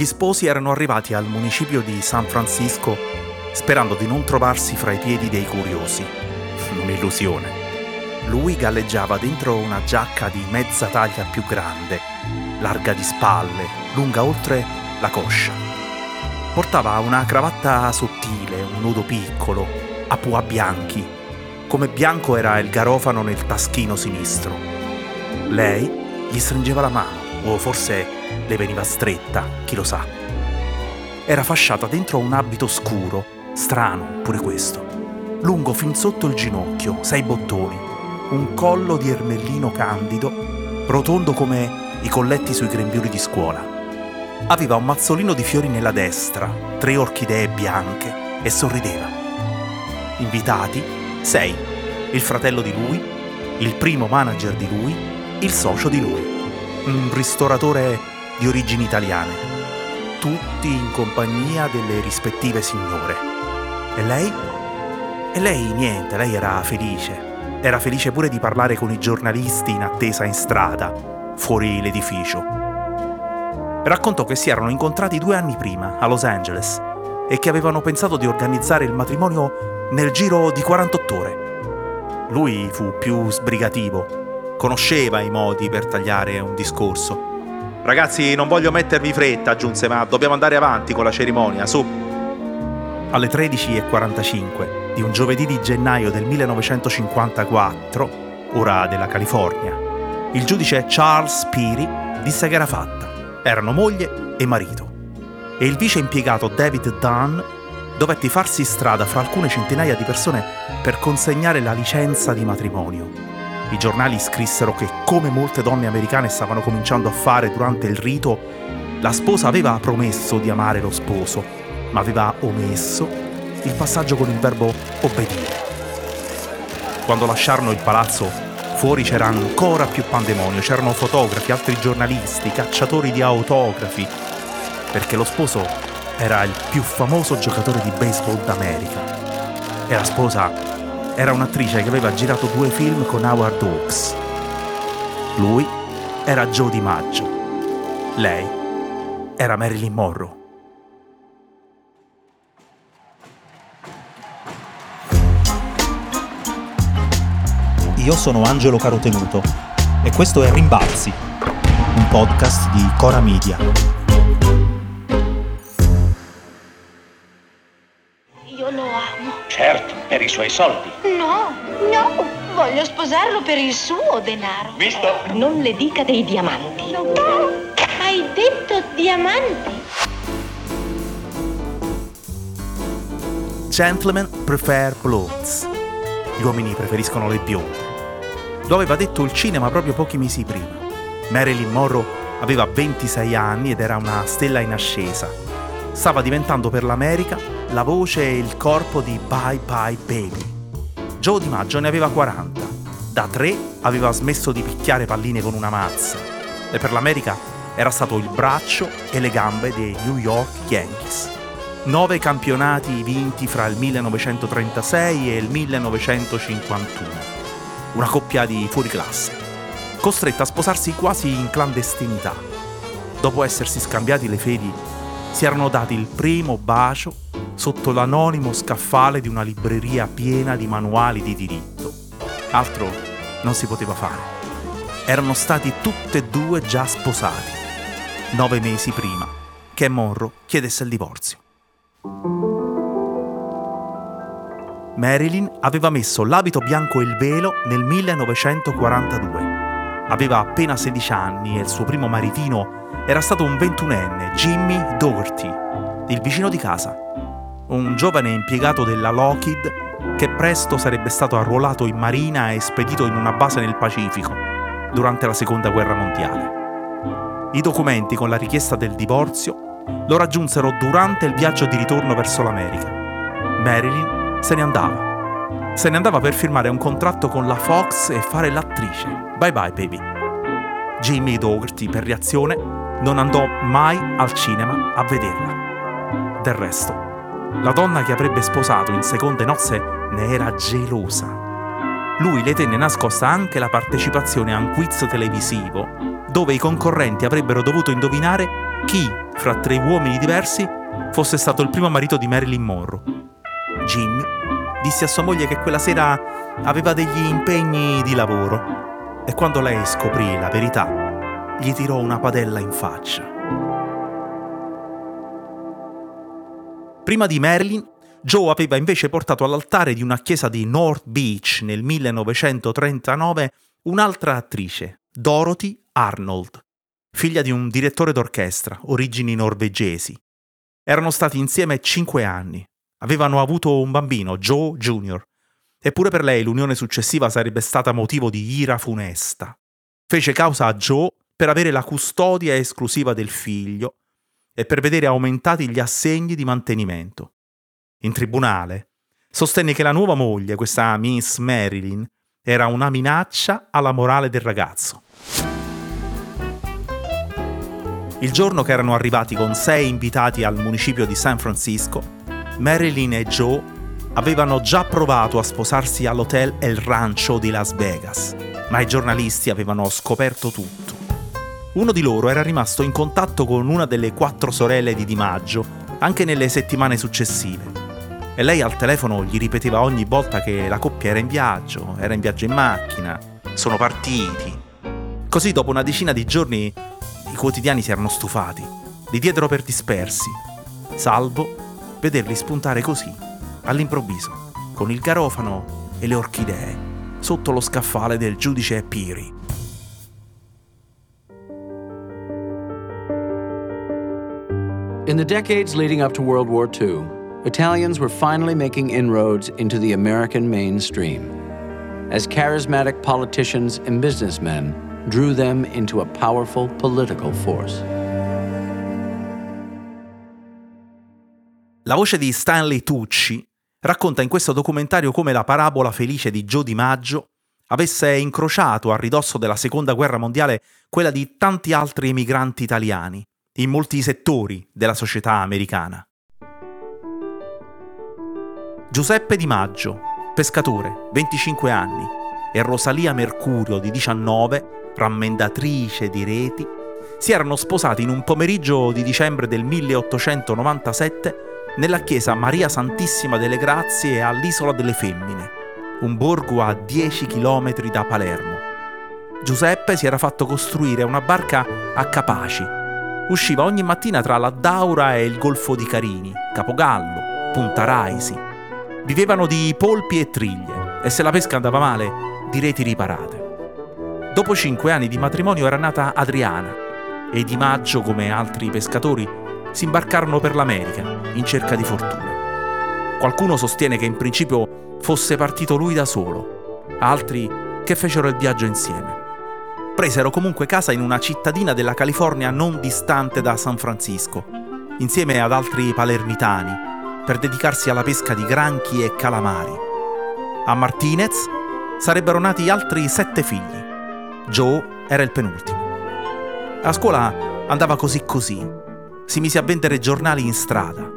Gli sposi erano arrivati al municipio di San Francisco sperando di non trovarsi fra i piedi dei curiosi. Un'illusione. Lui galleggiava dentro una giacca di mezza taglia più grande, larga di spalle, lunga oltre la coscia. Portava una cravatta sottile, un nudo piccolo, a pua bianchi, come bianco era il garofano nel taschino sinistro. Lei gli stringeva la mano, o forse le veniva stretta, chi lo sa. Era fasciata dentro un abito scuro, strano pure questo, lungo fin sotto il ginocchio, sei bottoni, un collo di ermellino candido, rotondo come i colletti sui grembiuli di scuola. Aveva un mazzolino di fiori nella destra, tre orchidee bianche e sorrideva. Invitati, sei, il fratello di lui, il primo manager di lui, il socio di lui, un ristoratore di origini italiane, tutti in compagnia delle rispettive signore. E lei? E lei niente, lei era felice. Era felice pure di parlare con i giornalisti in attesa in strada, fuori l'edificio. Raccontò che si erano incontrati due anni prima, a Los Angeles, e che avevano pensato di organizzare il matrimonio nel giro di 48 ore. Lui fu più sbrigativo, conosceva i modi per tagliare un discorso. Ragazzi, non voglio mettervi fretta, aggiunse, ma dobbiamo andare avanti con la cerimonia, su. Alle 13.45 di un giovedì di gennaio del 1954, ora della California, il giudice Charles Peary disse che era fatta. Erano moglie e marito. E il vice impiegato David Dunn dovette farsi strada fra alcune centinaia di persone per consegnare la licenza di matrimonio. I giornali scrissero che, come molte donne americane stavano cominciando a fare durante il rito, la sposa aveva promesso di amare lo sposo, ma aveva omesso il passaggio con il verbo obbedire. Quando lasciarono il palazzo, fuori c'era ancora più pandemonio, c'erano fotografi, altri giornalisti, cacciatori di autografi, perché lo sposo era il più famoso giocatore di baseball d'America e la sposa era un'attrice che aveva girato due film con Howard Hawks. Lui era Joe DiMaggio. Lei era Marilyn Monroe. Io sono Angelo Carotenuto e questo è Rimbalzi, un podcast di Cora Media. Suoi soldi. No, no, voglio sposarlo per il suo denaro. Visto? Non le dica dei diamanti. No. Hai detto diamanti? Gentlemen prefer blondes. Gli uomini preferiscono le bionde. Lo aveva detto il cinema proprio pochi mesi prima. Marilyn Monroe aveva 26 anni ed era una stella in ascesa. Stava diventando per l'America la voce e il corpo di Bye Bye Baby. Joe DiMaggio ne aveva 40. Da tre aveva smesso di picchiare palline con una mazza. E per l'America era stato il braccio e le gambe dei New York Yankees. Nove campionati vinti fra il 1936 e il 1951 una coppia di fuoriclasse, costretta a sposarsi quasi in clandestinità. Dopo essersi scambiati le fedi, si erano dati il primo bacio sotto l'anonimo scaffale di una libreria piena di manuali di diritto. Altro non si poteva fare. Erano stati tutte e due già sposati, nove mesi prima che Monroe chiedesse il divorzio. Marilyn aveva messo l'abito bianco e il velo nel 1942. Aveva appena 16 anni e il suo primo maritino era stato un ventunenne, Jimmy Dougherty, il vicino di casa, un giovane impiegato della Lockheed che presto sarebbe stato arruolato in marina e spedito in una base nel Pacifico durante la Seconda Guerra Mondiale. I documenti con la richiesta del divorzio lo raggiunsero durante il viaggio di ritorno verso l'America. Marilyn se ne andava. Se ne andava per firmare un contratto con la Fox e fare l'attrice. Bye bye baby. Jimmy Dougherty, per reazione, non andò mai al cinema a vederla. Del resto, la donna che avrebbe sposato in seconde nozze ne era gelosa. Lui le tenne nascosta anche la partecipazione a un quiz televisivo dove i concorrenti avrebbero dovuto indovinare chi, fra tre uomini diversi, fosse stato il primo marito di Marilyn Monroe. Jimmy disse a sua moglie che quella sera aveva degli impegni di lavoro e quando lei scoprì la verità, gli tirò una padella in faccia. Prima di Marilyn, Joe aveva invece portato all'altare di una chiesa di North Beach nel 1939 un'altra attrice, Dorothy Arnold, figlia di un direttore d'orchestra, origini norvegesi. Erano stati insieme cinque anni. Avevano avuto un bambino, Joe Jr. Eppure per lei l'unione successiva sarebbe stata motivo di ira funesta. Fece causa a Joe per avere la custodia esclusiva del figlio e per vedere aumentati gli assegni di mantenimento. In tribunale sostenne che la nuova moglie, questa Miss Marilyn, era una minaccia alla morale del ragazzo. Il giorno che erano arrivati con sei invitati al municipio di San Francisco, Marilyn e Joe avevano già provato a sposarsi all'hotel El Rancho di Las Vegas, ma i giornalisti avevano scoperto tutto. Uno di loro era rimasto in contatto con una delle quattro sorelle di Di Maggio anche nelle settimane successive. E lei al telefono gli ripeteva ogni volta che la coppia era in viaggio, era in viaggio in macchina, sono partiti. Così dopo una decina di giorni i quotidiani si erano stufati, li diedero per dispersi, salvo vederli spuntare così, all'improvviso, con il garofano e le orchidee, sotto lo scaffale del giudice Piri. In the decades leading up to World War II, Italians were finally making inroads into the American mainstream as charismatic politicians and businessmen drew them into a powerful political force. La voce di Stanley Tucci racconta in questo documentario come la parabola felice di Joe Di Maggio avesse incrociato a ridosso della seconda guerra mondiale quella di tanti altri emigranti italiani, in molti settori della società americana. Giuseppe Di Maggio, pescatore, 25 anni, e Rosalia Mercurio, di 19, rammendatrice di reti, si erano sposati in un pomeriggio di dicembre del 1897 nella chiesa Maria Santissima delle Grazie all'Isola delle Femmine, un borgo a 10 km da Palermo. Giuseppe si era fatto costruire una barca a Capaci. Usciva ogni mattina tra la Daura e il Golfo di Carini, Capogallo, Punta Raisi. Vivevano di polpi e triglie e se la pesca andava male, di reti riparate. Dopo cinque anni di matrimonio era nata Adriana e Di Maggio, come altri pescatori, si imbarcarono per l'America in cerca di fortuna. Qualcuno sostiene che in principio fosse partito lui da solo, altri che fecero il viaggio insieme. Presero comunque casa in una cittadina della California non distante da San Francisco, insieme ad altri palermitani, per dedicarsi alla pesca di granchi e calamari. A Martinez sarebbero nati altri sette figli. Joe era il penultimo. A scuola andava così così, si mise a vendere giornali in strada.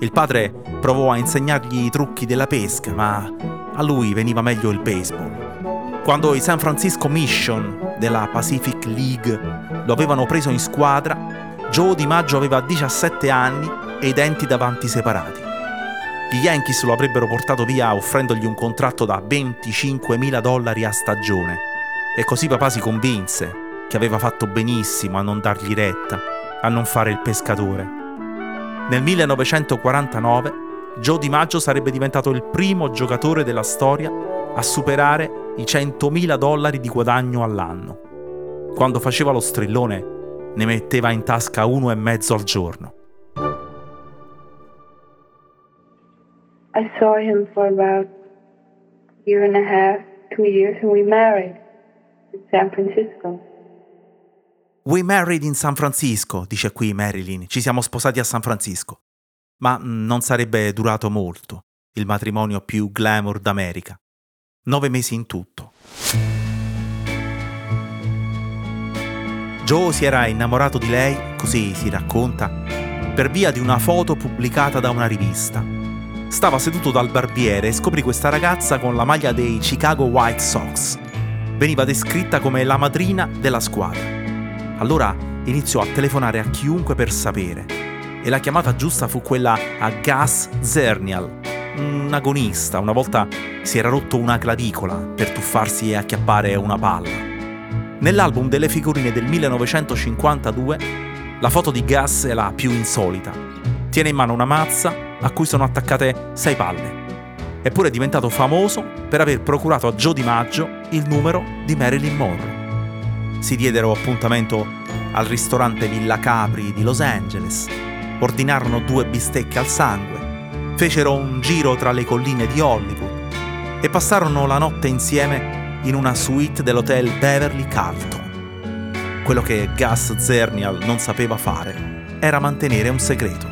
Il padre provò a insegnargli i trucchi della pesca, ma a lui veniva meglio il baseball. Quando i San Francisco Mission della Pacific League lo avevano preso in squadra, Joe Di Maggio aveva 17 anni e i denti davanti separati. Gli Yankees lo avrebbero portato via offrendogli un contratto da 25 mila dollari a stagione. E così papà si convinse che aveva fatto benissimo a non dargli retta a non fare il pescatore. Nel 1949 Joe DiMaggio sarebbe diventato il primo giocatore della storia a superare i 100.000 dollari di guadagno all'anno. quando faceva lo strillone ne metteva in tasca uno e mezzo al giorno. I saw him for about a year and a half, two years, and we married in San Francisco. We married in San Francisco, dice qui Marilyn, ci siamo sposati a San Francisco. Ma mm, non sarebbe durato molto, il matrimonio più glamour d'America. Nove mesi in tutto. Joe si era innamorato di lei, così si racconta, per via di una foto pubblicata da una rivista. Stava seduto dal barbiere e scoprì questa ragazza con la maglia dei Chicago White Sox. Veniva descritta come la madrina della squadra. Allora iniziò a telefonare a chiunque per sapere. E la chiamata giusta fu quella a Gus Zernial, un agonista. Una volta si era rotto una clavicola per tuffarsi e acchiappare una palla. Nell'album delle figurine del 1952, la foto di Gus è la più insolita. Tiene in mano una mazza a cui sono attaccate sei palle. Eppure è diventato famoso per aver procurato a Joe DiMaggio il numero di Marilyn Monroe si diedero appuntamento al ristorante Villa Capri di Los Angeles, ordinarono due bistecche al sangue, fecero un giro tra le colline di Hollywood e passarono la notte insieme in una suite dell'hotel Beverly Carlton. Quello che Gus Zernial non sapeva fare era mantenere un segreto.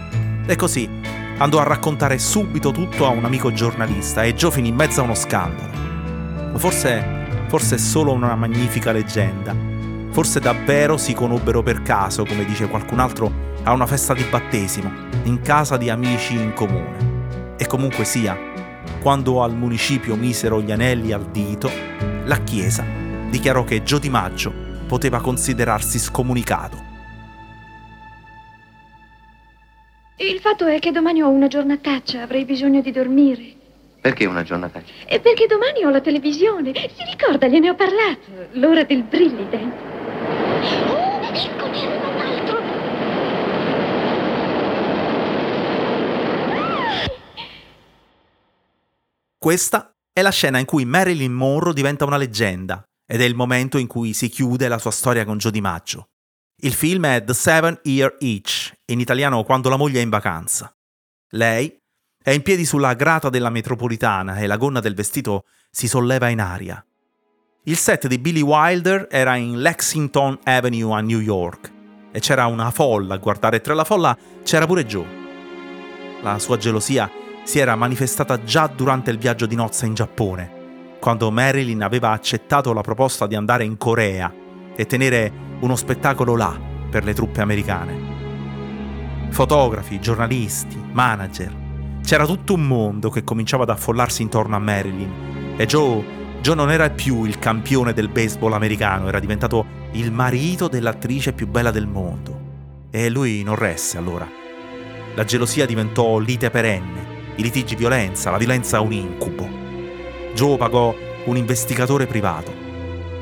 E così andò a raccontare subito tutto a un amico giornalista e Joe finì in mezzo a uno scandalo. Forse, forse è solo una magnifica leggenda, Forse davvero si conobbero per caso, come dice qualcun altro, a una festa di battesimo, in casa di amici in comune. E comunque sia, quando al municipio misero gli anelli al dito, la Chiesa dichiarò che Gio Di Maggio poteva considerarsi scomunicato. Il fatto è che domani ho una giornataccia, avrei bisogno di dormire. Perché una giornataccia? E perché domani ho la televisione. Si ricorda, gliene ho parlato. L'ora del Brilliant. Oh, eccone arriva un altro! Questa è la scena in cui Marilyn Monroe diventa una leggenda ed è il momento in cui si chiude la sua storia con Joe DiMaggio. Il film è The Seven Year Itch, in italiano Quando la moglie è in vacanza. Lei è in piedi sulla grata della metropolitana e la gonna del vestito si solleva in aria. Il set di Billy Wilder era in Lexington Avenue a New York e c'era una folla a guardare tra la folla c'era pure Joe. La sua gelosia si era manifestata già durante il viaggio di nozze in Giappone, quando Marilyn aveva accettato la proposta di andare in Corea e tenere uno spettacolo là per le truppe americane. Fotografi, giornalisti, manager. C'era tutto un mondo che cominciava ad affollarsi intorno a Marilyn e Joe Joe non era più il campione del baseball americano, era diventato il marito dell'attrice più bella del mondo. E lui non resse allora. La gelosia diventò lite perenne, i litigi violenza, la violenza un incubo. Joe pagò un investigatore privato.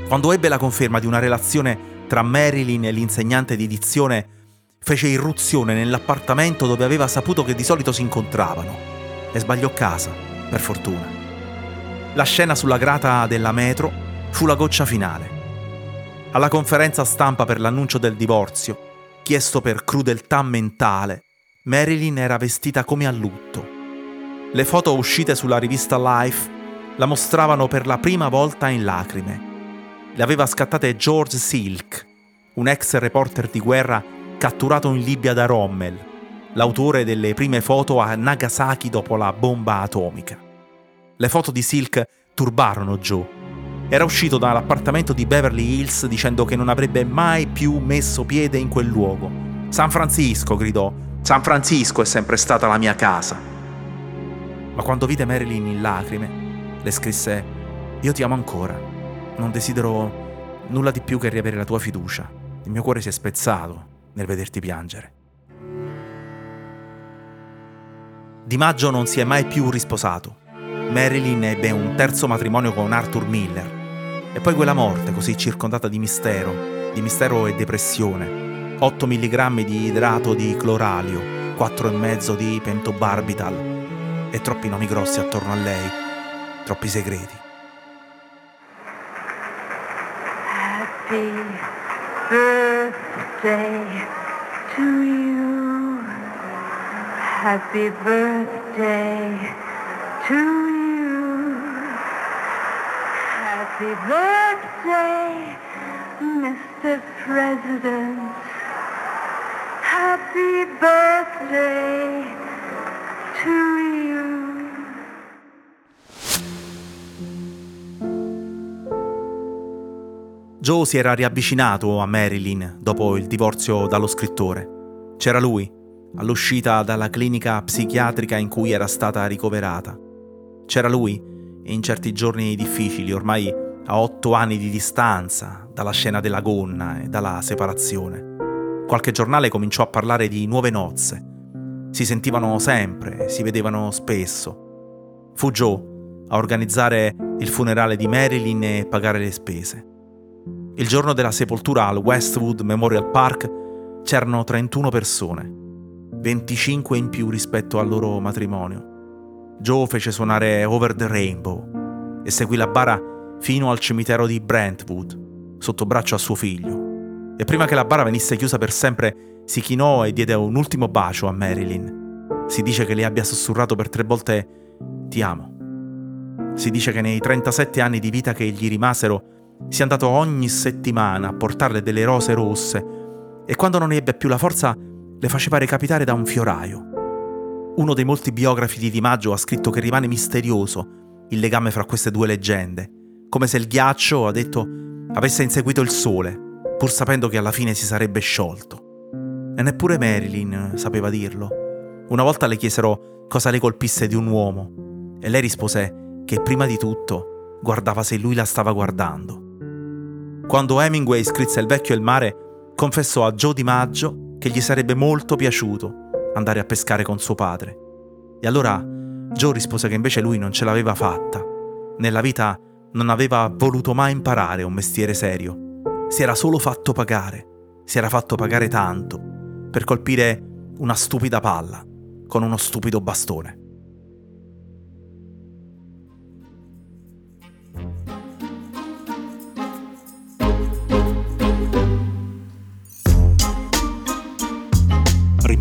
Quando ebbe la conferma di una relazione tra Marilyn e l'insegnante di dizione, fece irruzione nell'appartamento dove aveva saputo che di solito si incontravano e sbagliò casa, per fortuna. La scena sulla grata della metro fu la goccia finale. Alla conferenza stampa per l'annuncio del divorzio, chiesto per crudeltà mentale, Marilyn era vestita come a lutto. Le foto uscite sulla rivista Life la mostravano per la prima volta in lacrime. Le aveva scattate George Silk, un ex reporter di guerra catturato in Libia da Rommel, l'autore delle prime foto a Nagasaki dopo la bomba atomica. Le foto di Silk turbarono Joe. Era uscito dall'appartamento di Beverly Hills dicendo che non avrebbe mai più messo piede in quel luogo. San Francisco, gridò. San Francisco è sempre stata la mia casa. Ma quando vide Marilyn in lacrime, le scrisse: Io ti amo ancora. Non desidero nulla di più che riavere la tua fiducia. Il mio cuore si è spezzato nel vederti piangere. Di Maggio non si è mai più risposato. Marilyn ebbe un terzo matrimonio con Arthur Miller. E poi quella morte così circondata di mistero, di mistero e depressione. 8 mg di idrato di cloralio, 4,5 di pentobarbital e troppi nomi grossi attorno a lei, troppi segreti. Happy birthday to you. Happy birthday to you. Happy birthday, Mr. President. Happy birthday to you. Joe si era riavvicinato a Marilyn dopo il divorzio dallo scrittore. C'era lui, all'uscita dalla clinica psichiatrica in cui era stata ricoverata. C'era lui, in certi giorni difficili, ormai a otto anni di distanza dalla scena della gonna e dalla separazione. Qualche giornale cominciò a parlare di nuove nozze. Si sentivano sempre, si vedevano spesso. Fu Joe a organizzare il funerale di Marilyn e pagare le spese. Il giorno della sepoltura al Westwood Memorial Park c'erano 31 persone, 25 in più rispetto al loro matrimonio. Joe fece suonare Over the Rainbow e seguì la bara fino al cimitero di Brentwood, sotto braccio a suo figlio. E prima che la bara venisse chiusa per sempre, si chinò e diede un ultimo bacio a Marilyn. Si dice che le abbia sussurrato per tre volte Ti amo. Si dice che nei 37 anni di vita che gli rimasero sia andato ogni settimana a portarle delle rose rosse e quando non ebbe più la forza le faceva recapitare da un fioraio. Uno dei molti biografi di Di Maggio ha scritto che rimane misterioso il legame fra queste due leggende, come se il ghiaccio, ha detto, avesse inseguito il sole, pur sapendo che alla fine si sarebbe sciolto. E neppure Marilyn sapeva dirlo. Una volta le chiesero cosa le colpisse di un uomo e lei rispose che prima di tutto guardava se lui la stava guardando. Quando Hemingway scrisse Il vecchio e il mare, confessò a Joe Di Maggio che gli sarebbe molto piaciuto andare a pescare con suo padre. E allora Joe rispose che invece lui non ce l'aveva fatta. Nella vita non aveva voluto mai imparare un mestiere serio. Si era solo fatto pagare. Si era fatto pagare tanto per colpire una stupida palla con uno stupido bastone.